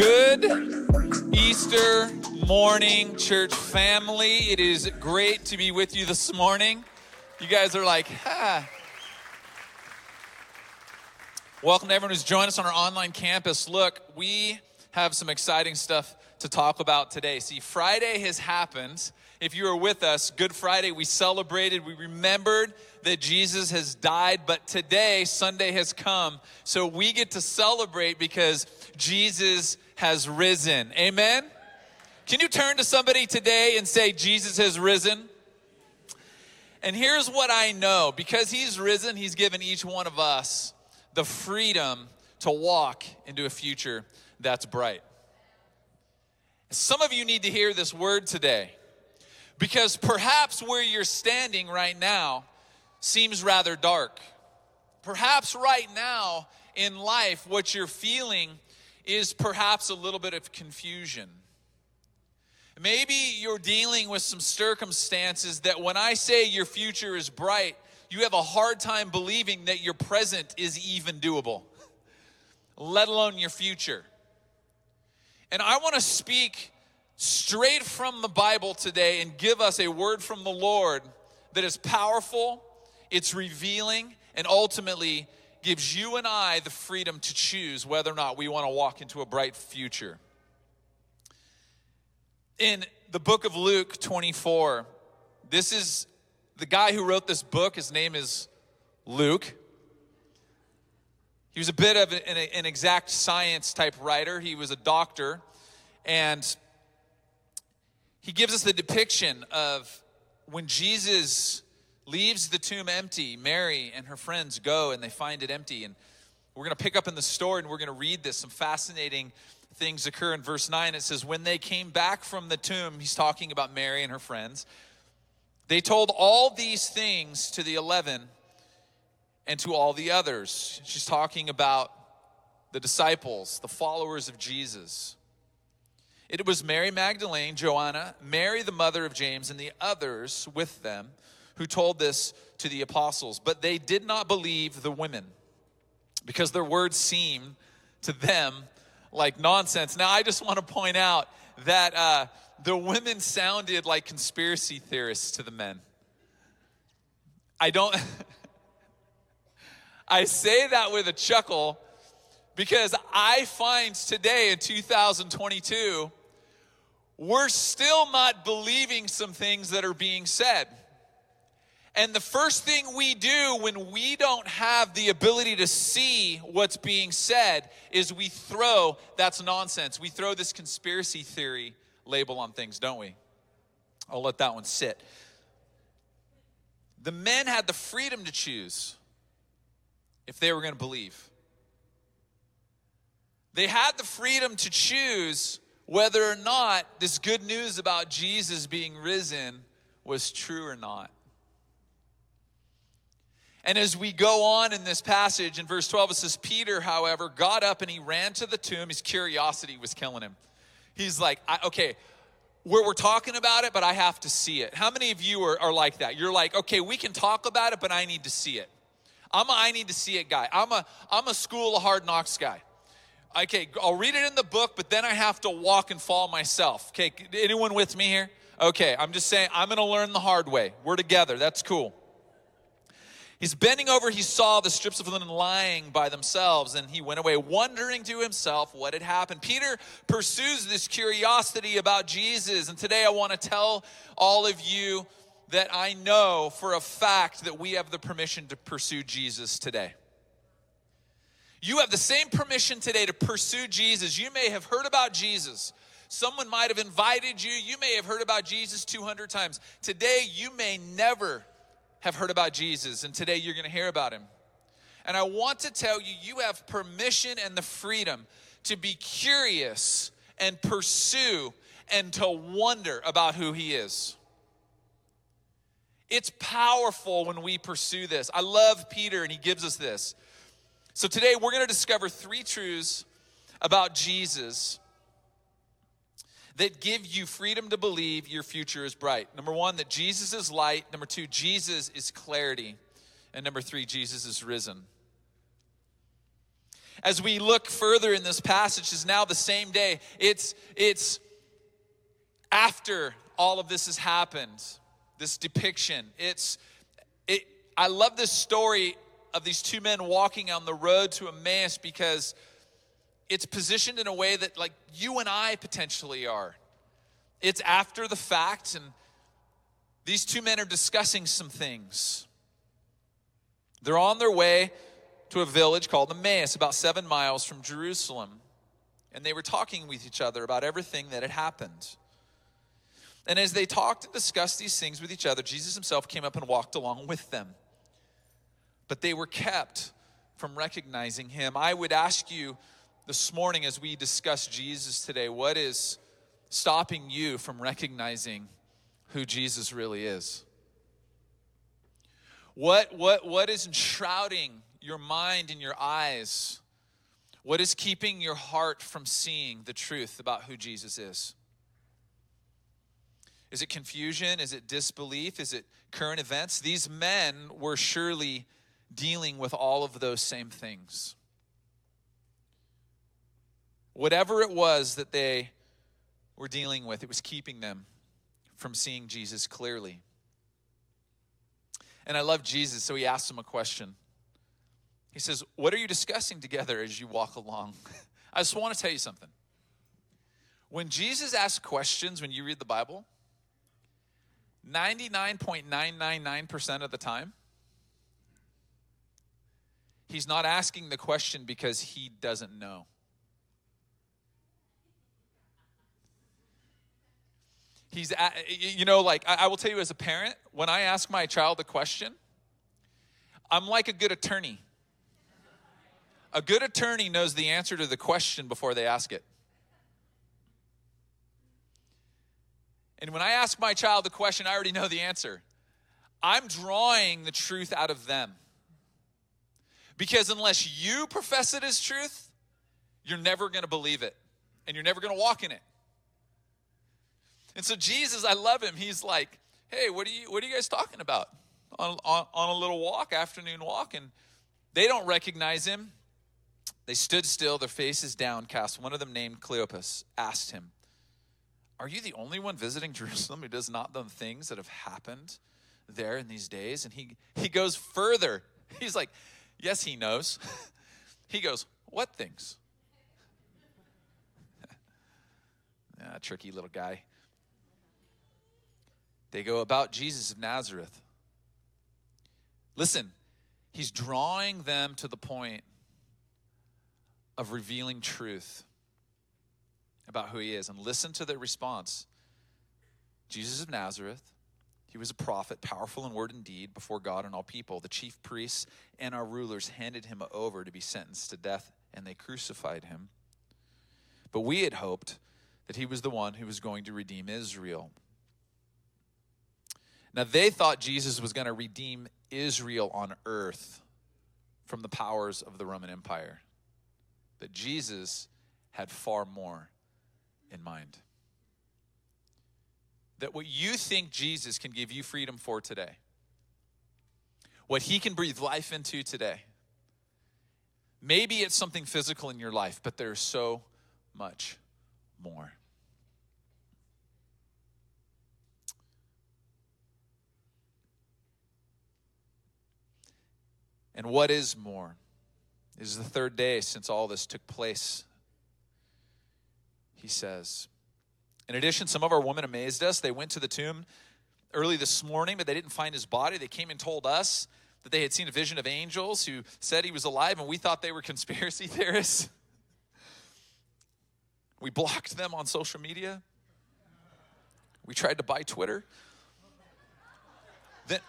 Good Easter morning, church family. It is great to be with you this morning. You guys are like, ha. Welcome to everyone who's joined us on our online campus. Look, we have some exciting stuff to talk about today. See, Friday has happened. If you were with us, Good Friday, we celebrated, we remembered that Jesus has died, but today, Sunday has come. So we get to celebrate because Jesus has risen. Amen? Can you turn to somebody today and say, Jesus has risen? And here's what I know because he's risen, he's given each one of us the freedom to walk into a future that's bright. Some of you need to hear this word today because perhaps where you're standing right now seems rather dark. Perhaps right now in life, what you're feeling is perhaps a little bit of confusion. Maybe you're dealing with some circumstances that when I say your future is bright, you have a hard time believing that your present is even doable, let alone your future. And I want to speak straight from the Bible today and give us a word from the Lord that is powerful, it's revealing, and ultimately gives you and I the freedom to choose whether or not we want to walk into a bright future. In the book of Luke 24, this is the guy who wrote this book. His name is Luke. He was a bit of an, an exact science type writer, he was a doctor, and he gives us the depiction of when Jesus leaves the tomb empty. Mary and her friends go and they find it empty. And we're going to pick up in the story and we're going to read this. Some fascinating things occur in verse 9. It says, When they came back from the tomb, he's talking about Mary and her friends, they told all these things to the eleven and to all the others. She's talking about the disciples, the followers of Jesus. It was Mary Magdalene, Joanna, Mary the mother of James, and the others with them who told this to the apostles, but they did not believe the women because their words seemed to them like nonsense. Now, I just want to point out that uh, the women sounded like conspiracy theorists to the men. I don't, I say that with a chuckle because I find today in 2022, we're still not believing some things that are being said. And the first thing we do when we don't have the ability to see what's being said is we throw that's nonsense. We throw this conspiracy theory label on things, don't we? I'll let that one sit. The men had the freedom to choose if they were going to believe. They had the freedom to choose whether or not this good news about Jesus being risen was true or not. And as we go on in this passage, in verse 12, it says, Peter, however, got up and he ran to the tomb. His curiosity was killing him. He's like, okay, we're, we're talking about it, but I have to see it. How many of you are, are like that? You're like, okay, we can talk about it, but I need to see it. I'm a I need to see it guy. I'm a I'm a school of hard knocks guy. Okay, I'll read it in the book, but then I have to walk and fall myself. Okay, anyone with me here? Okay, I'm just saying I'm to learn the hard way. We're together. That's cool. He's bending over, he saw the strips of linen lying by themselves, and he went away wondering to himself what had happened. Peter pursues this curiosity about Jesus, and today I want to tell all of you that I know for a fact that we have the permission to pursue Jesus today. You have the same permission today to pursue Jesus. You may have heard about Jesus. Someone might have invited you. You may have heard about Jesus 200 times. Today, you may never have heard about Jesus, and today you're going to hear about him. And I want to tell you, you have permission and the freedom to be curious and pursue and to wonder about who he is. It's powerful when we pursue this. I love Peter, and he gives us this. So today we're going to discover three truths about Jesus that give you freedom to believe your future is bright. Number one, that Jesus is light. Number two, Jesus is clarity. And number three, Jesus is risen. as we look further in this passage, is now the same day. It's, it's after all of this has happened, this depiction. It's, it, I love this story of these two men walking on the road to Emmaus because it's positioned in a way that, like, you and I potentially are. It's after the fact, and these two men are discussing some things. They're on their way to a village called Emmaus, about seven miles from Jerusalem. And they were talking with each other about everything that had happened. And as they talked and discussed these things with each other, Jesus himself came up and walked along with them. But they were kept from recognizing him. I would ask you this morning as we discuss Jesus today, what is stopping you from recognizing who Jesus really is? What, what, what is enshrouding your mind and your eyes? What is keeping your heart from seeing the truth about who Jesus is? Is it confusion? Is it disbelief? Is it current events? These men were surely dealing with all of those same things. Whatever it was that they were dealing with, it was keeping them from seeing Jesus clearly. And I love Jesus, so he asks them a question. He says, What are you discussing together as you walk along? I just want to tell you something. When Jesus asks questions when you read the Bible, 99.999% of the time, he's not asking the question because he doesn't know. He's, you know, like I will tell you as a parent, when I ask my child a question, I'm like a good attorney. A good attorney knows the answer to the question before they ask it. And when I ask my child the question, I already know the answer. I'm drawing the truth out of them. Because unless you profess it as truth, you're never going to believe it and you're never going to walk in it. And so Jesus, I love him. He's like, "Hey, what are you what are you guys talking about on, on, on a little walk, afternoon walk?" And they don't recognize him. They stood still, their faces downcast. One of them, named Cleopas, asked him, Are you the only one visiting Jerusalem who does not know things that have happened there in these days? And he, he goes further. He's like, Yes, he knows. he goes, What things? yeah, tricky little guy. They go about Jesus of Nazareth. Listen, he's drawing them to the point of revealing truth about who he is. And listen to their response Jesus of Nazareth, he was a prophet, powerful in word and deed before God and all people. The chief priests and our rulers handed him over to be sentenced to death, and they crucified him. But we had hoped that he was the one who was going to redeem Israel. Now, they thought Jesus was going to redeem Israel on earth from the powers of the Roman Empire. But Jesus had far more in mind. That what you think Jesus can give you freedom for today, what he can breathe life into today, maybe it's something physical in your life, but there's so much more. And what is more? It is the third day since all this took place, he says. In addition, some of our women amazed us. They went to the tomb early this morning, but they didn't find his body. They came and told us that they had seen a vision of angels who said he was alive, and we thought they were conspiracy theorists. We blocked them on social media. We tried to buy Twitter. Then,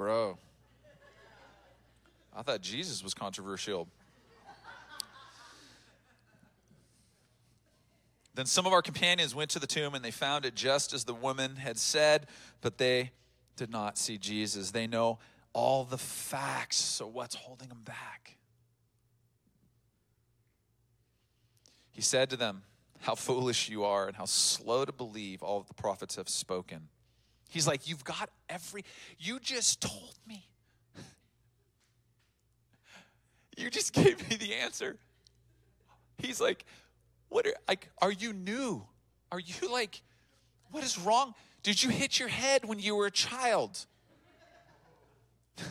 Bro. I thought Jesus was controversial. Then some of our companions went to the tomb and they found it just as the woman had said, but they did not see Jesus. They know all the facts, so what's holding them back? He said to them, How foolish you are, and how slow to believe all the prophets have spoken. He's like, You've got every, you just told me. You just gave me the answer. He's like, What are, like, are you new? Are you like, what is wrong? Did you hit your head when you were a child?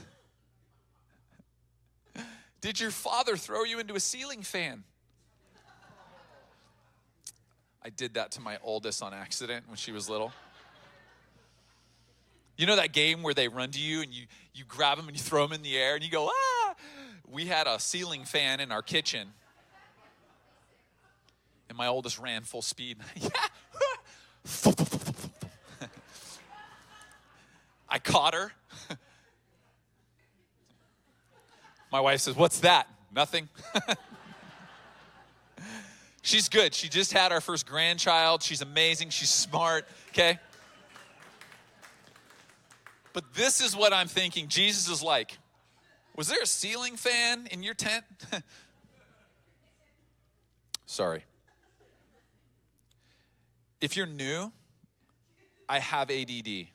Did your father throw you into a ceiling fan? I did that to my oldest on accident when she was little. You know that game where they run to you and you, you grab them and you throw them in the air and you go, ah! We had a ceiling fan in our kitchen. And my oldest ran full speed. I caught her. My wife says, What's that? Nothing. She's good. She just had our first grandchild. She's amazing. She's smart. Okay? But this is what I'm thinking Jesus is like. Was there a ceiling fan in your tent? Sorry. If you're new, I have ADD.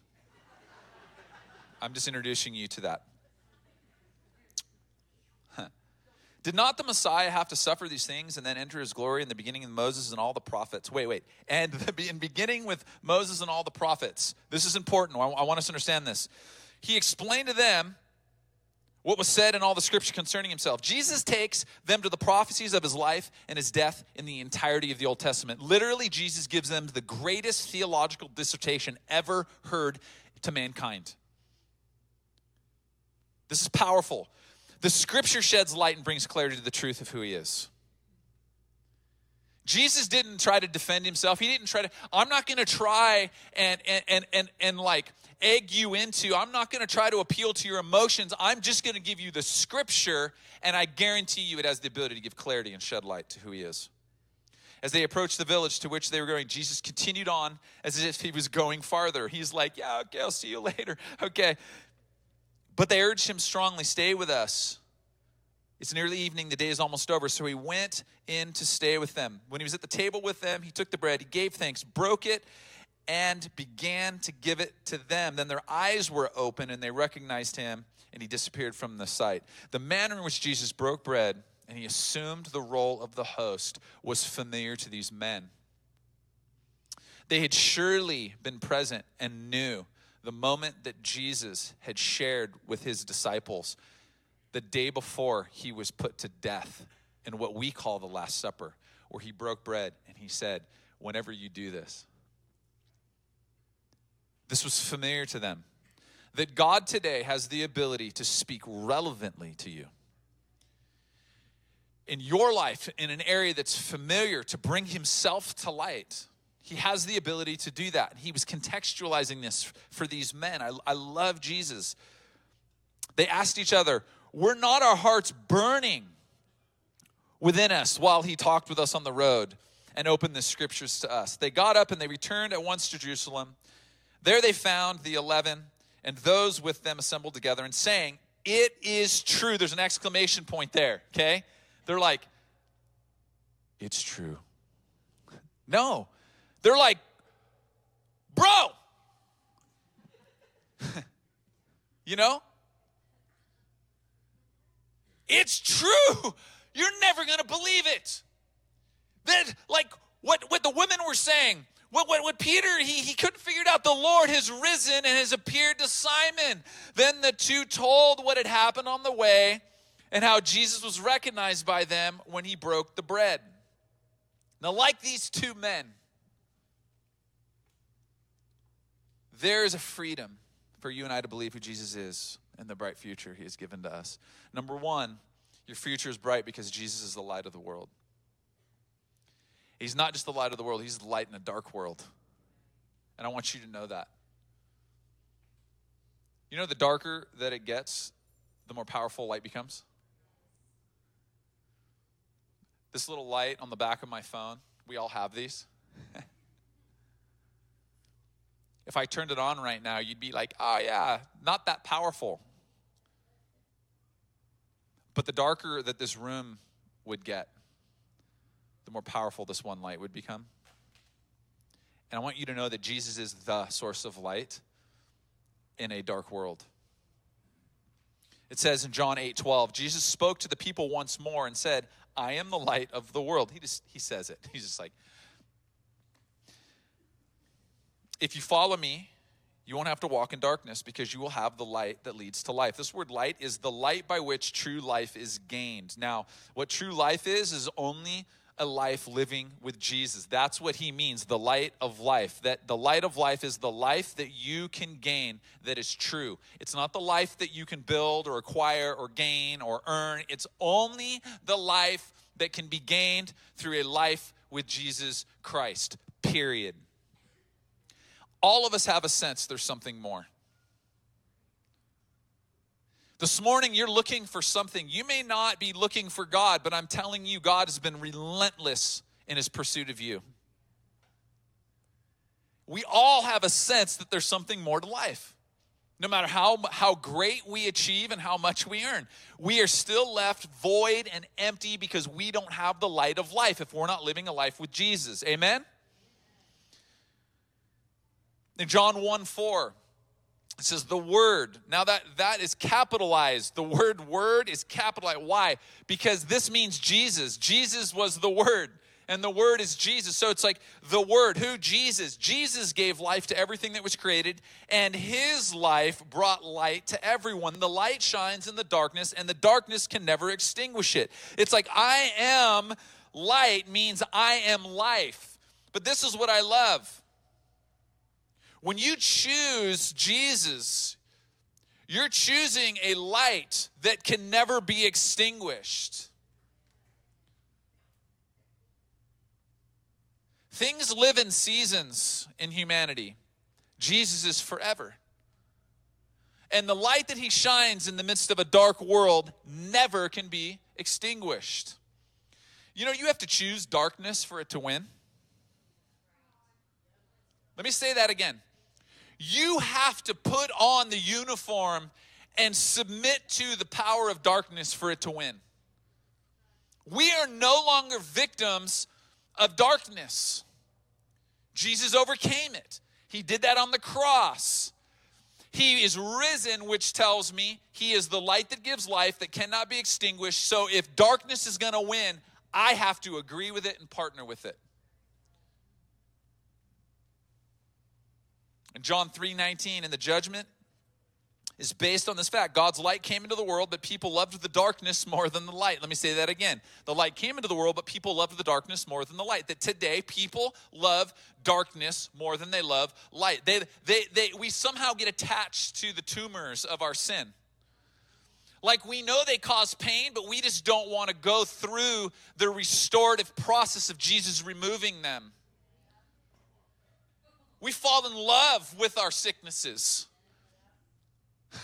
I'm just introducing you to that. Did not the Messiah have to suffer these things and then enter his glory in the beginning of Moses and all the prophets? Wait, wait. And in beginning with Moses and all the prophets. This is important. I want us to understand this. He explained to them what was said in all the scripture concerning himself. Jesus takes them to the prophecies of his life and his death in the entirety of the Old Testament. Literally, Jesus gives them the greatest theological dissertation ever heard to mankind. This is powerful. The scripture sheds light and brings clarity to the truth of who he is. Jesus didn't try to defend himself. He didn't try to, I'm not going to try and, and, and, and, and like egg you into, I'm not going to try to appeal to your emotions. I'm just going to give you the scripture, and I guarantee you it has the ability to give clarity and shed light to who he is. As they approached the village to which they were going, Jesus continued on as if he was going farther. He's like, Yeah, okay, I'll see you later. Okay. But they urged him strongly, Stay with us. It's nearly evening, the day is almost over. So he went in to stay with them. When he was at the table with them, he took the bread, he gave thanks, broke it, and began to give it to them. Then their eyes were open and they recognized him, and he disappeared from the sight. The manner in which Jesus broke bread and he assumed the role of the host was familiar to these men. They had surely been present and knew the moment that Jesus had shared with his disciples the day before he was put to death in what we call the Last Supper, where he broke bread and he said, Whenever you do this, this was familiar to them. That God today has the ability to speak relevantly to you. In your life, in an area that's familiar, to bring himself to light he has the ability to do that. He was contextualizing this for these men. I, I love Jesus. They asked each other, Were not our hearts burning within us while he talked with us on the road and opened the scriptures to us? They got up and they returned at once to Jerusalem. There they found the eleven and those with them assembled together and saying, It is true. There's an exclamation point there, okay? They're like, It's true. No, they're like, bro. you know? It's true. You're never going to believe it. That, like, what, what the women were saying, what, what, what Peter, he, he couldn't figure it out. The Lord has risen and has appeared to Simon. Then the two told what had happened on the way and how Jesus was recognized by them when he broke the bread. Now, like these two men, There is a freedom for you and I to believe who Jesus is and the bright future he has given to us. Number one, your future is bright because Jesus is the light of the world. He's not just the light of the world, he's the light in a dark world. And I want you to know that. You know, the darker that it gets, the more powerful light becomes. This little light on the back of my phone, we all have these. If I turned it on right now, you'd be like, oh, yeah, not that powerful. But the darker that this room would get, the more powerful this one light would become. And I want you to know that Jesus is the source of light. in a dark world. It says in John 8 12, Jesus spoke to the people once more and said, I am the light of the world. He just he says it. He's just like, if you follow me, you won't have to walk in darkness because you will have the light that leads to life. This word light is the light by which true life is gained. Now, what true life is, is only a life living with Jesus. That's what he means, the light of life. That the light of life is the life that you can gain that is true. It's not the life that you can build or acquire or gain or earn. It's only the life that can be gained through a life with Jesus Christ. Period all of us have a sense there's something more. This morning, you're looking for something. You may not be looking for God, but I'm telling you, God has been relentless in his pursuit of you. We all have a sense that there's something more to life. No matter how, how great we achieve and how much we earn, we are still left void and empty because we don't have the light of life if we're not living a life with Jesus. Amen? In John 1 4, it says the word. Now that that is capitalized. The word word is capitalized. Why? Because this means Jesus. Jesus was the word. And the word is Jesus. So it's like the word, who? Jesus. Jesus gave life to everything that was created, and his life brought light to everyone. The light shines in the darkness, and the darkness can never extinguish it. It's like I am light means I am life. But this is what I love when you choose Jesus, you're choosing a light that can never be extinguished. Things live in seasons in humanity. Jesus is forever. And the light that he shines in the midst of a dark world never can be extinguished. You know, you have to choose darkness for it to win. Let me say that again you have to put on the uniform and submit to the power of darkness for it to win. We are no longer victims of darkness. Jesus overcame it. He did that on the cross. He is risen, which tells me he is the light that gives life that cannot be extinguished. So if darkness is going to win, I have to agree with it and partner with it. In John 3 19, in the judgment, is based on this fact God's light came into the world, but people loved the darkness more than the light. Let me say that again. The light came into the world, but people loved the darkness more than the light. That today, people love darkness more than they love light. They, they, they, we somehow get attached to the tumors of our sin. Like we know they cause pain, but we just don't want to go through the restorative process of Jesus removing them. We fall in love with our sicknesses. It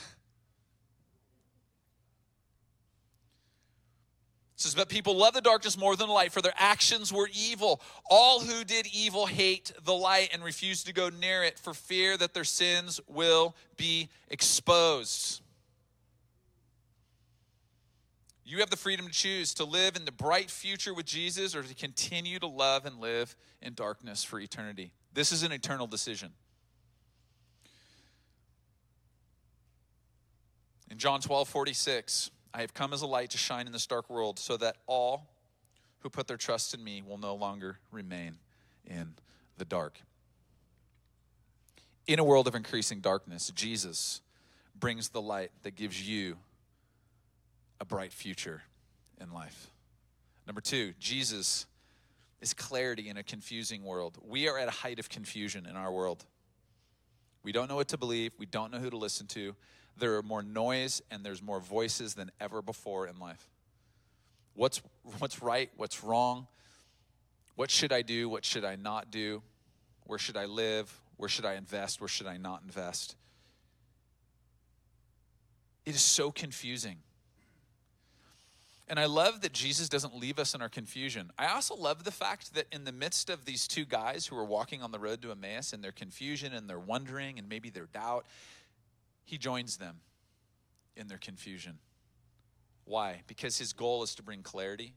says, But people love the darkness more than light, for their actions were evil. All who did evil hate the light and refuse to go near it for fear that their sins will be exposed. You have the freedom to choose to live in the bright future with Jesus or to continue to love and live in darkness for eternity. This is an eternal decision. In John 12, 46, I have come as a light to shine in this dark world so that all who put their trust in me will no longer remain in the dark. In a world of increasing darkness, Jesus brings the light that gives you a bright future in life. Number two, Jesus is clarity in a confusing world. We are at a height of confusion in our world. We don't know what to believe, we don't know who to listen to. There are more noise and there's more voices than ever before in life. What's what's right, what's wrong? What should I do? What should I not do? Where should I live? Where should I invest? Where should I not invest? It is so confusing. And I love that Jesus doesn't leave us in our confusion. I also love the fact that in the midst of these two guys who are walking on the road to Emmaus in their confusion and their wondering and maybe their doubt, he joins them in their confusion. Why? Because his goal is to bring clarity.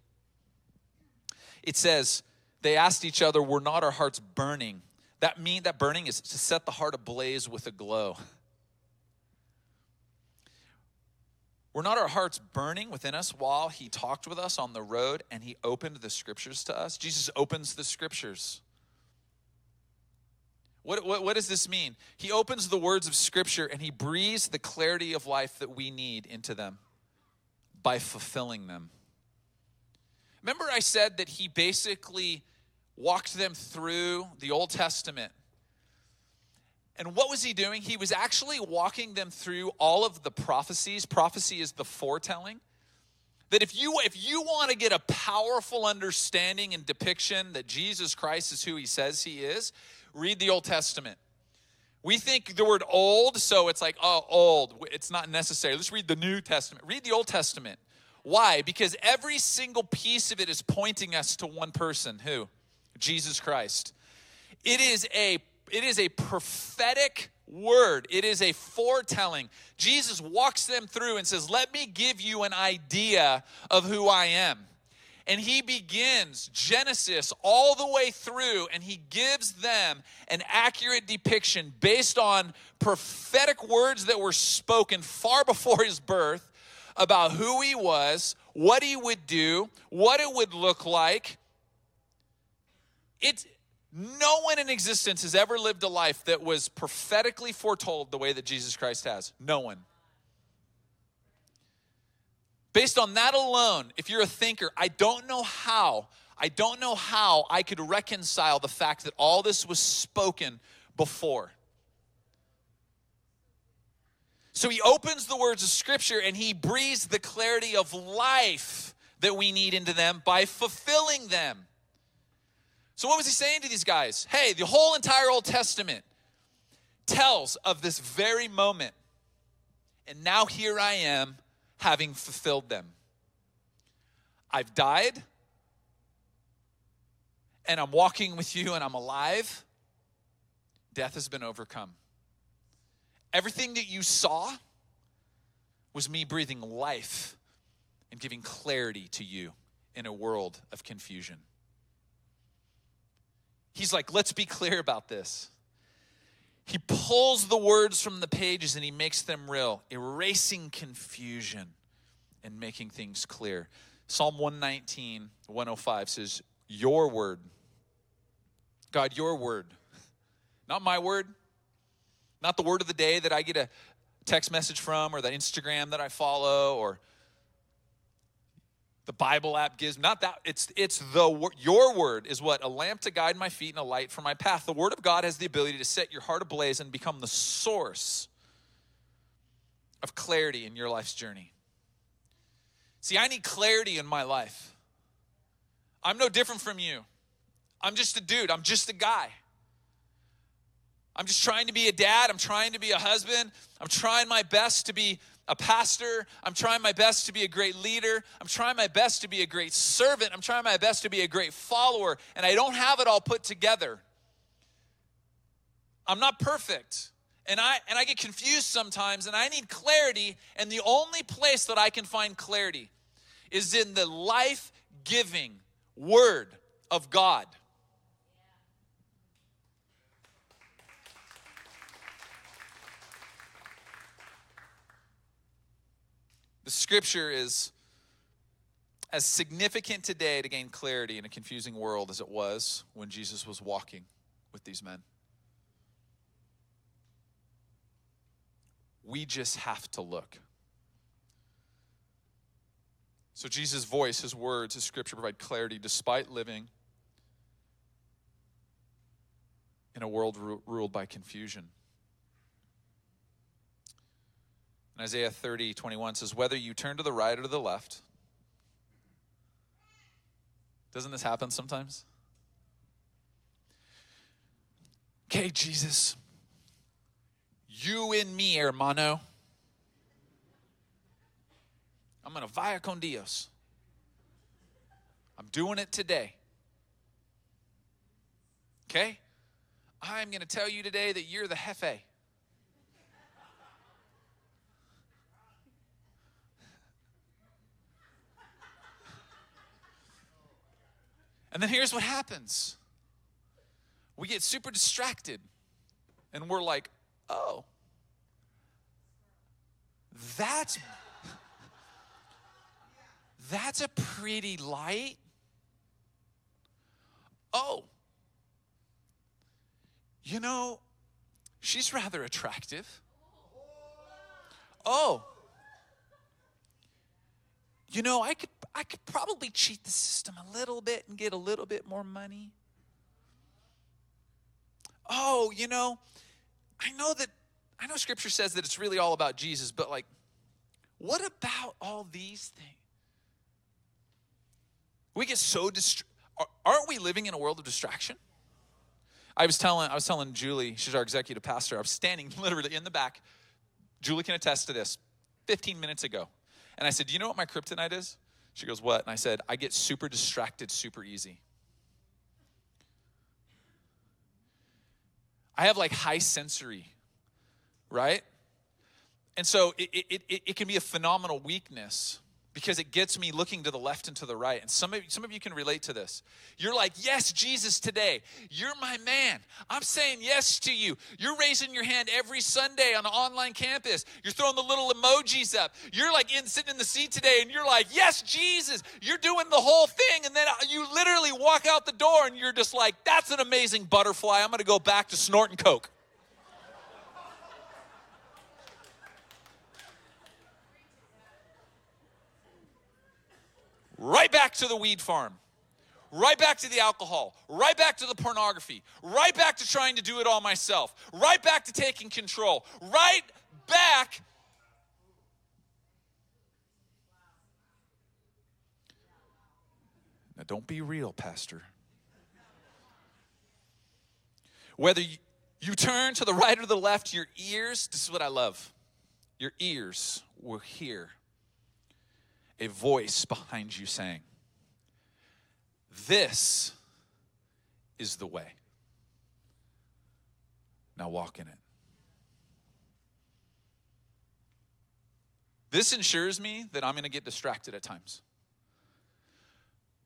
It says, they asked each other, Were not our hearts burning? That mean that burning is to set the heart ablaze with a glow. Were not our hearts burning within us while he talked with us on the road and he opened the scriptures to us? Jesus opens the scriptures. What, what, what, does this mean? He opens the words of scripture and he breathes the clarity of life that we need into them by fulfilling them. Remember, I said that he basically walked them through the Old Testament and what was he doing? He was actually walking them through all of the prophecies. Prophecy is the foretelling. That if you if you want to get a powerful understanding and depiction that Jesus Christ is who he says he is, read the Old Testament. We think the word old, so it's like, oh, old. It's not necessary. Let's read the New Testament. Read the Old Testament. Why? Because every single piece of it is pointing us to one person. Who? Jesus Christ. It is a it is a prophetic word, it is a foretelling. Jesus walks them through and says, Let me give you an idea of who I am. And he begins Genesis all the way through, and he gives them an accurate depiction based on prophetic words that were spoken far before his birth about who he was, what he would do, what it would look like. It's, no one in existence has ever lived a life that was prophetically foretold the way that Jesus Christ has. No one. Based on that alone, if you're a thinker, I don't know how, I don't know how I could reconcile the fact that all this was spoken before. So he opens the words of Scripture and he breathes the clarity of life that we need into them by fulfilling them. So, what was he saying to these guys? Hey, the whole entire Old Testament tells of this very moment. And now here I am having fulfilled them. I've died, and I'm walking with you, and I'm alive. Death has been overcome. Everything that you saw was me breathing life and giving clarity to you in a world of confusion. He's like, let's be clear about this. He pulls the words from the pages and he makes them real, erasing confusion and making things clear. Psalm 119, 105 says, Your word. God, your word. Not my word. Not the word of the day that I get a text message from or that Instagram that I follow or the Bible app gives. Not that it's it's the your word is what a lamp to guide my feet and a light for my path. The word of God has the ability to set your heart ablaze and become the source of clarity in your life's journey. See, I need clarity in my life. I'm no different from you. I'm just a dude. I'm just a guy. I'm just trying to be a dad. I'm trying to be a husband. I'm trying my best to be a pastor. I'm trying my best to be a great leader. I'm trying my best to be a great servant. I'm trying my best to be a great follower. And I don't have it all put together. I'm not perfect. And I and I get confused sometimes and I need clarity and the only place that I can find clarity is in the life-giving word of God. The scripture is as significant today to gain clarity in a confusing world as it was when Jesus was walking with these men. We just have to look. So, Jesus' voice, his words, his scripture provide clarity despite living in a world ruled by confusion. And Isaiah 30, 21 says, Whether you turn to the right or to the left, doesn't this happen sometimes? Okay, Jesus, you and me, hermano. I'm going to vaya con Dios. I'm doing it today. Okay? I'm going to tell you today that you're the jefe. And then here's what happens we get super distracted, and we're like, oh, that's. that's a pretty light. Oh, you know, she's rather attractive. Oh, you know, I could I could probably cheat the system a little bit and get a little bit more money. Oh, you know, I know that I know scripture says that it's really all about Jesus, but like what about all these things? We get so distracted. Aren't we living in a world of distraction? I was telling I was telling Julie, she's our executive pastor. I was standing literally in the back. Julie can attest to this. 15 minutes ago. And I said, "Do you know what my kryptonite is?" She goes, "What?" And I said, "I get super distracted super easy." I have like high sensory, right? And so it, it, it, it can be a phenomenal weakness because it gets me looking to the left and to the right. And some of, some of you can relate to this. You're like, Yes, Jesus, today. You're my man. I'm saying yes to you. You're raising your hand every Sunday on an online campus. You're throwing the little emojis up. You're like in, sitting in the seat today and you're like, Yes, Jesus. You're doing the whole thing. And then uh, you literally walk out the door and you're just like, That's an amazing butterfly. I'm going to go back to snorting Coke. Right back to the weed farm, right back to the alcohol, right back to the pornography, right back to trying to do it all myself, right back to taking control, right back. Now, don't be real, Pastor. Whether you, turn to the right or the left, your ears, this is what I love. Your ears will hear a voice behind you saying, This is the way. Now walk in it. This ensures me that I'm going to get distracted at times.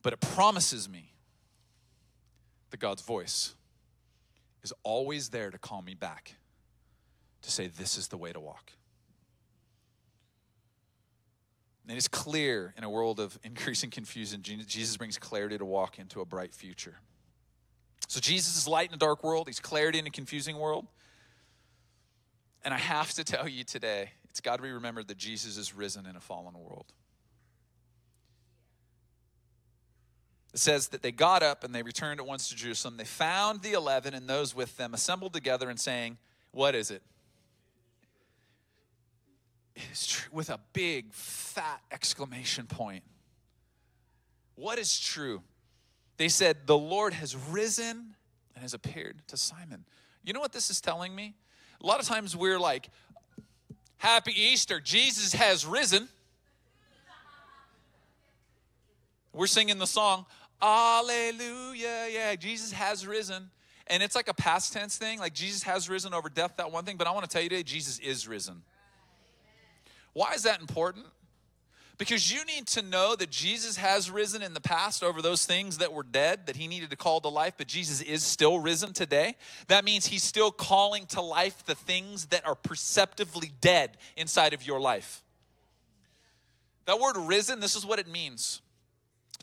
But it promises me that God's voice is always there to call me back, to say, This is the way to walk. And it's clear in a world of increasing confusion, Jesus brings clarity to walk into a bright future. So Jesus is light in a dark world, he's clarity in a confusing world. And I have to tell you today, it's got to be remembered that Jesus is risen in a fallen world. It says that they got up and they returned at once to Jerusalem. They found the eleven and those with them assembled together and saying, What is it? Is true with a big fat exclamation point. What is true? They said, The Lord has risen and has appeared to Simon. You know what this is telling me? A lot of times we're like, Happy Easter, Jesus has risen. We're singing the song, Alleluia. Yeah, Jesus has risen. And it's like a past tense thing, like Jesus has risen over death, that one thing. But I want to tell you today, Jesus is risen. Why is that important? Because you need to know that Jesus has risen in the past over those things that were dead, that he needed to call to life, but Jesus is still risen today. That means he's still calling to life the things that are perceptively dead inside of your life. That word risen, this is what it means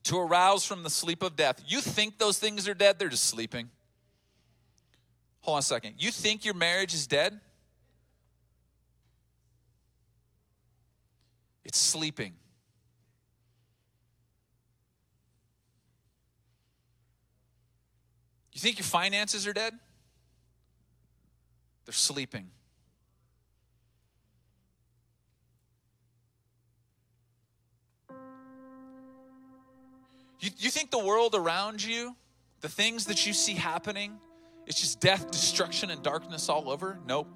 to arouse from the sleep of death. You think those things are dead, they're just sleeping. Hold on a second. You think your marriage is dead? It's sleeping. You think your finances are dead? They're sleeping. You, you think the world around you, the things that you see happening, it's just death, destruction, and darkness all over? Nope.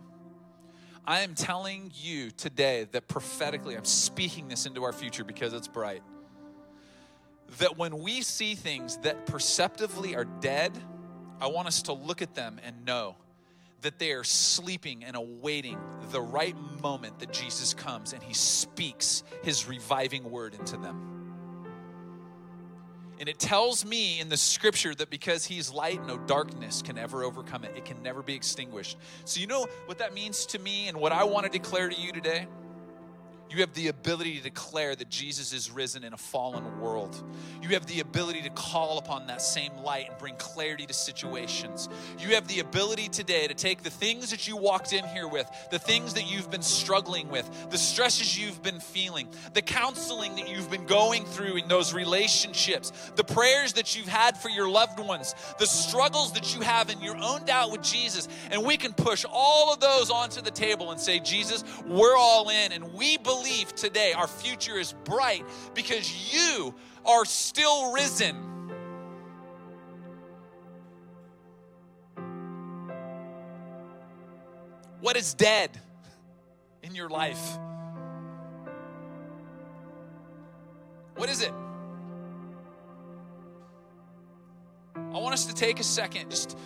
I am telling you today that prophetically, I'm speaking this into our future because it's bright. That when we see things that perceptively are dead, I want us to look at them and know that they are sleeping and awaiting the right moment that Jesus comes and he speaks his reviving word into them. And it tells me in the scripture that because he's light, no darkness can ever overcome it. It can never be extinguished. So, you know what that means to me and what I want to declare to you today? You have the ability to declare that Jesus is risen in a fallen world. You have the ability to call upon that same light and bring clarity to situations. You have the ability today to take the things that you walked in here with, the things that you've been struggling with, the stresses you've been feeling, the counseling that you've been going through in those relationships, the prayers that you've had for your loved ones, the struggles that you have in your own doubt with Jesus. And we can push all of those onto the table and say, Jesus, we're all in and we believe today our future is bright because you are still risen. What is dead in your life? What is it? I want us to take a second, just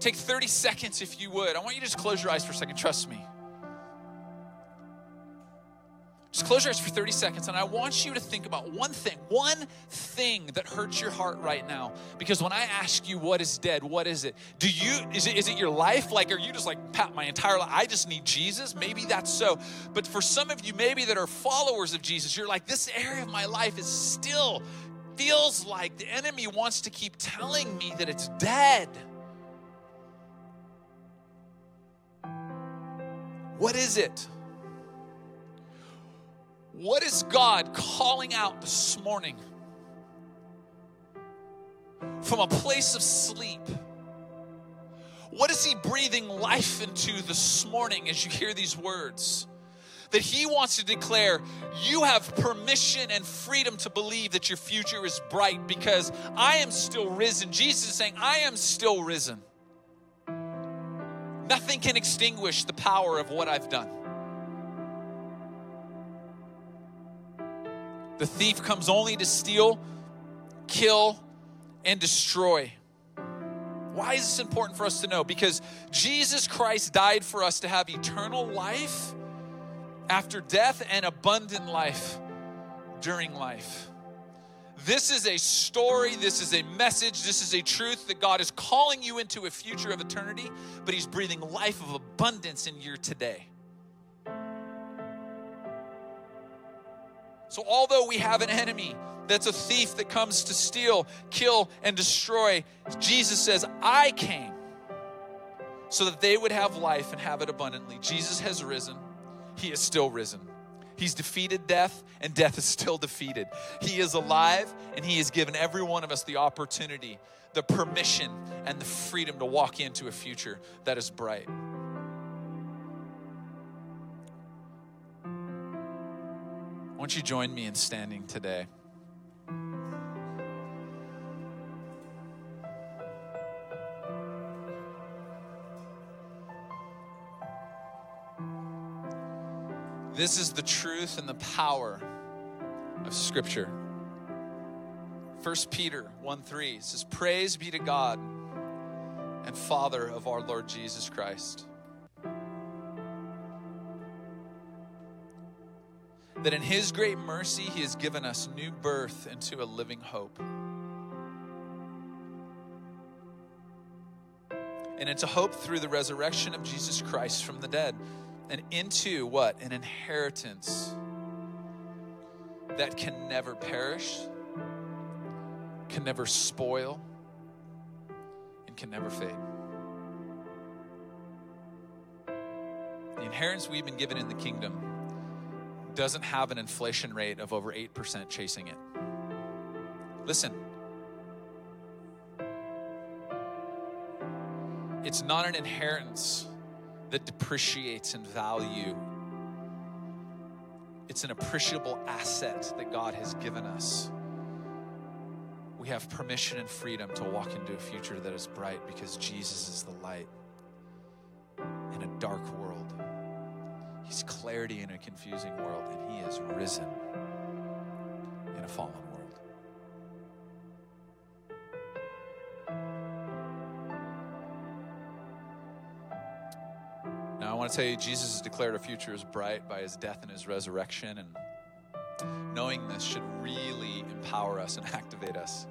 take 30 seconds if you would. I want you to just close your eyes for a second. Trust me. Just close your eyes for 30 seconds, and I want you to think about one thing, one thing that hurts your heart right now. Because when I ask you what is dead, what is it? Do you is it is it your life? Like, are you just like, Pat, my entire life, I just need Jesus? Maybe that's so. But for some of you, maybe that are followers of Jesus, you're like, this area of my life is still feels like the enemy wants to keep telling me that it's dead. What is it? What is God calling out this morning from a place of sleep? What is He breathing life into this morning as you hear these words? That He wants to declare you have permission and freedom to believe that your future is bright because I am still risen. Jesus is saying, I am still risen. Nothing can extinguish the power of what I've done. The thief comes only to steal, kill, and destroy. Why is this important for us to know? Because Jesus Christ died for us to have eternal life after death and abundant life during life. This is a story, this is a message, this is a truth that God is calling you into a future of eternity, but He's breathing life of abundance in your today. So, although we have an enemy that's a thief that comes to steal, kill, and destroy, Jesus says, I came so that they would have life and have it abundantly. Jesus has risen, He is still risen. He's defeated death, and death is still defeated. He is alive, and He has given every one of us the opportunity, the permission, and the freedom to walk into a future that is bright. Won't you join me in standing today? This is the truth and the power of Scripture. 1 Peter 1 3 says, Praise be to God and Father of our Lord Jesus Christ that in His great mercy, He has given us new birth into a living hope. And into hope through the resurrection of Jesus Christ from the dead, and into what? An inheritance that can never perish, can never spoil, and can never fade. The inheritance we've been given in the kingdom doesn't have an inflation rate of over 8% chasing it. Listen, it's not an inheritance that depreciates in value. It's an appreciable asset that God has given us. We have permission and freedom to walk into a future that is bright because Jesus is the light in a dark world. He's clarity in a confusing world, and He is risen in a fallen world. Now, I want to tell you, Jesus has declared our future is bright by His death and His resurrection, and knowing this should really empower us and activate us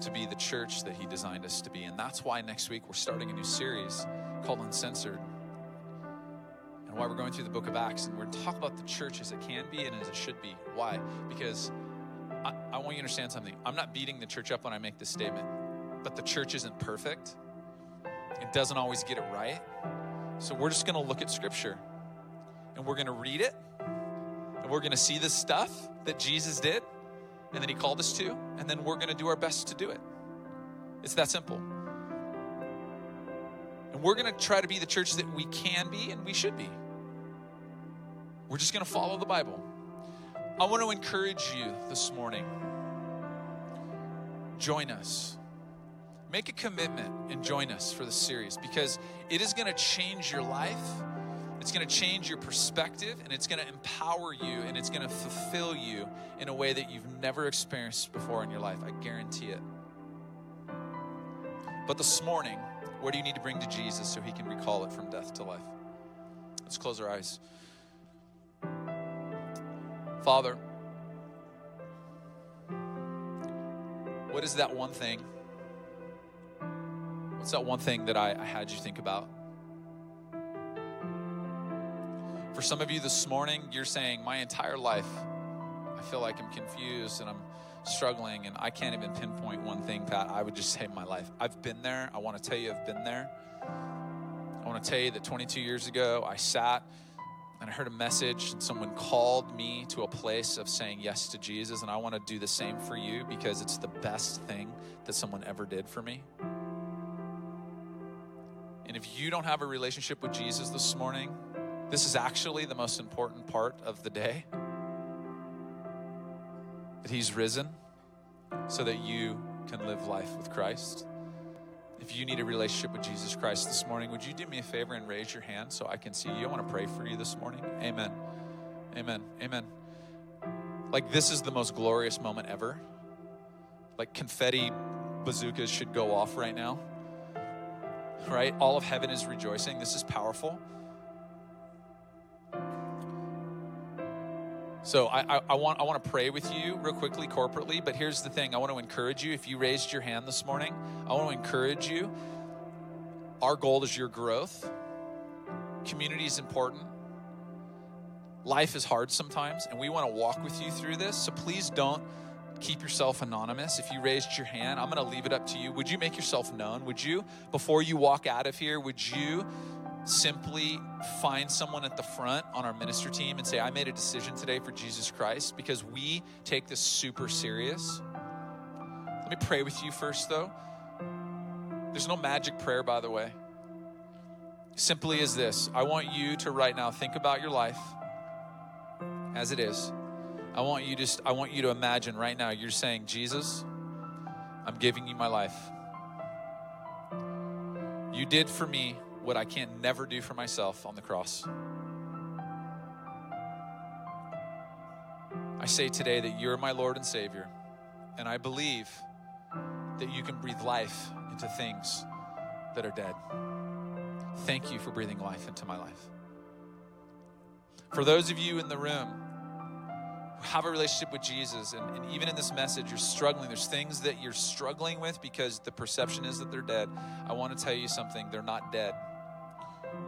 to be the church that He designed us to be. And that's why next week we're starting a new series called Uncensored and why we're going through the book of Acts. And we're going to talk about the church as it can be and as it should be. Why? Because I, I want you to understand something. I'm not beating the church up when I make this statement, but the church isn't perfect. It doesn't always get it right. So we're just going to look at Scripture and we're going to read it and we're going to see the stuff that Jesus did and then he called us to, and then we're going to do our best to do it. It's that simple. And we're going to try to be the church that we can be and we should be. We're just going to follow the Bible. I want to encourage you this morning. Join us. Make a commitment and join us for the series because it is going to change your life. It's going to change your perspective and it's going to empower you and it's going to fulfill you in a way that you've never experienced before in your life. I guarantee it. But this morning, what do you need to bring to Jesus so he can recall it from death to life? Let's close our eyes. Father, what is that one thing? What's that one thing that I, I had you think about? For some of you this morning, you're saying, My entire life, I feel like I'm confused and I'm struggling and I can't even pinpoint one thing, Pat. I would just say my life. I've been there. I want to tell you, I've been there. I want to tell you that 22 years ago, I sat and I heard a message, and someone called me to a place of saying yes to Jesus. And I want to do the same for you because it's the best thing that someone ever did for me. And if you don't have a relationship with Jesus this morning, this is actually the most important part of the day that He's risen so that you can live life with Christ. If you need a relationship with Jesus Christ this morning, would you do me a favor and raise your hand so I can see you? I want to pray for you this morning. Amen. Amen. Amen. Like, this is the most glorious moment ever. Like, confetti bazookas should go off right now. Right? All of heaven is rejoicing. This is powerful. So I, I, I, want I want to pray with you real quickly corporately, but here's the thing. I want to encourage you. If you raised your hand this morning, I want to encourage you. Our goal is your growth. Community is important. Life is hard sometimes, and we want to walk with you through this. So please don't keep yourself anonymous. If you raised your hand, I'm going to leave it up to you. Would you make yourself known? Would you, before you walk out of here, would you simply find someone at the front on our minister team and say, I made a decision today for Jesus Christ because we take this super serious. Let me pray with you first, though. There's no magic prayer, by the way. Simply is this I want you to right now think about your life as it is. I want you just I want you to imagine right now you're saying, Jesus, I'm giving you my life. You did for me what I can never do for myself on the cross. I say today that you're my Lord and Savior, and I believe that you can breathe life into things that are dead. Thank you for breathing life into my life. For those of you in the room who have a relationship with Jesus, and, and, even in this message, you're struggling, there's things that you're struggling with because the perception is that they're dead. I want to tell you something they're not dead.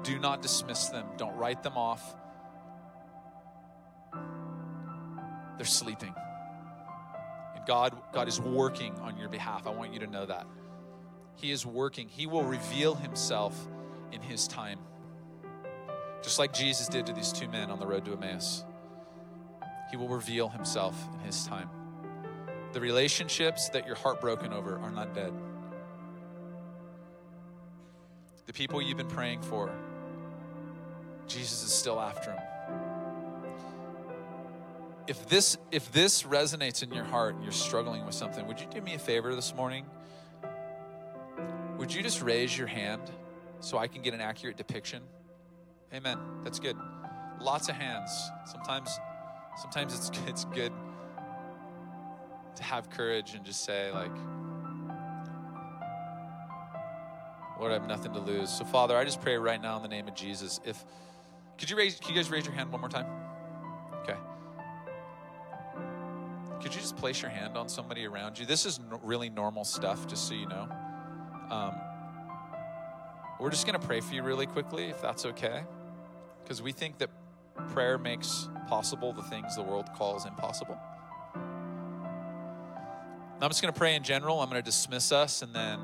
Do not dismiss them, don't write them off. They're sleeping. And God, God is working on your behalf. I want you to know that. He is working. He will reveal himself in his time. Just like Jesus did to these two men on the road to Emmaus. He will reveal himself in his time. The relationships that you're heartbroken over are not dead the people you've been praying for, Jesus is still after them. If this if this resonates in your heart and you're struggling with something, would you do me a favor this morning? Would you just raise your hand so I can get an accurate depiction? Amen. That's good. Lots of hands. Sometimes sometimes it's it's good to have courage and just say like Lord, I have nothing to lose. So, Father, I just pray right now in the name of Jesus. If could you raise, could you guys raise your hand one more time? Okay. Could you just place your hand on somebody around you? This is really normal stuff, just so you know. Um, we're just going to pray for you really quickly, if that's okay. because we think that prayer makes possible the things the world calls impossible. I'm just going to pray in general. I'm going to dismiss us, and then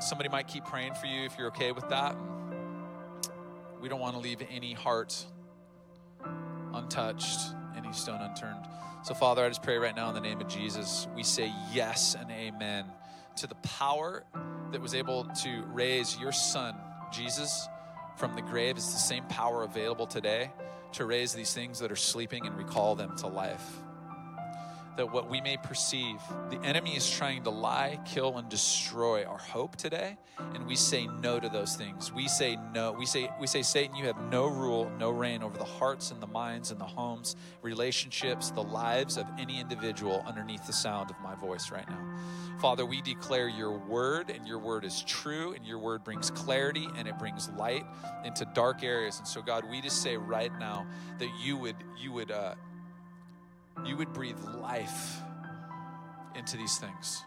somebody might keep praying for you if you're okay with that. We don't want to leave any heart untouched, any stone unturned. So, Father, I just pray right now in the name of Jesus, we say yes and amen to the power that was able to raise your son, Jesus, from the grave. It's the same power available today to raise these things that are sleeping and recall them to life that what we may perceive, the enemy is trying to lie, kill, and destroy our hope today. And we say no to those things. We say no. We say, we say, Satan, you have no rule, no reign over the hearts and the minds and the homes, relationships, the lives of any individual underneath the sound of my voice right now. Father, we declare your word, and your word is true, and your word brings clarity and it brings light into dark areas. And so, God, we just say right now that you would, you would, uh, you would breathe life into these things.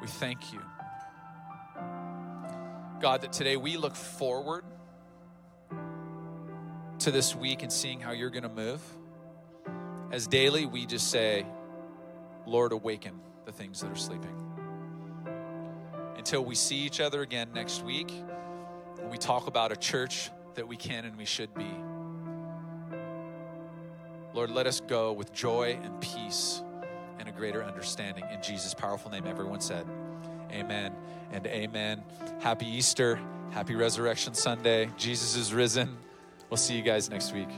We thank you. God, that today we look forward to this week and seeing how you're going to move. As daily, we just say, Lord, awaken the things that are sleeping. Until we see each other again next week we talk about a church that we can and we should be. Lord, let us go with joy and peace and a greater understanding. In Jesus' powerful name, everyone said, Amen and amen. Happy Easter. Happy Resurrection Sunday. Jesus is risen. We'll see you guys next week.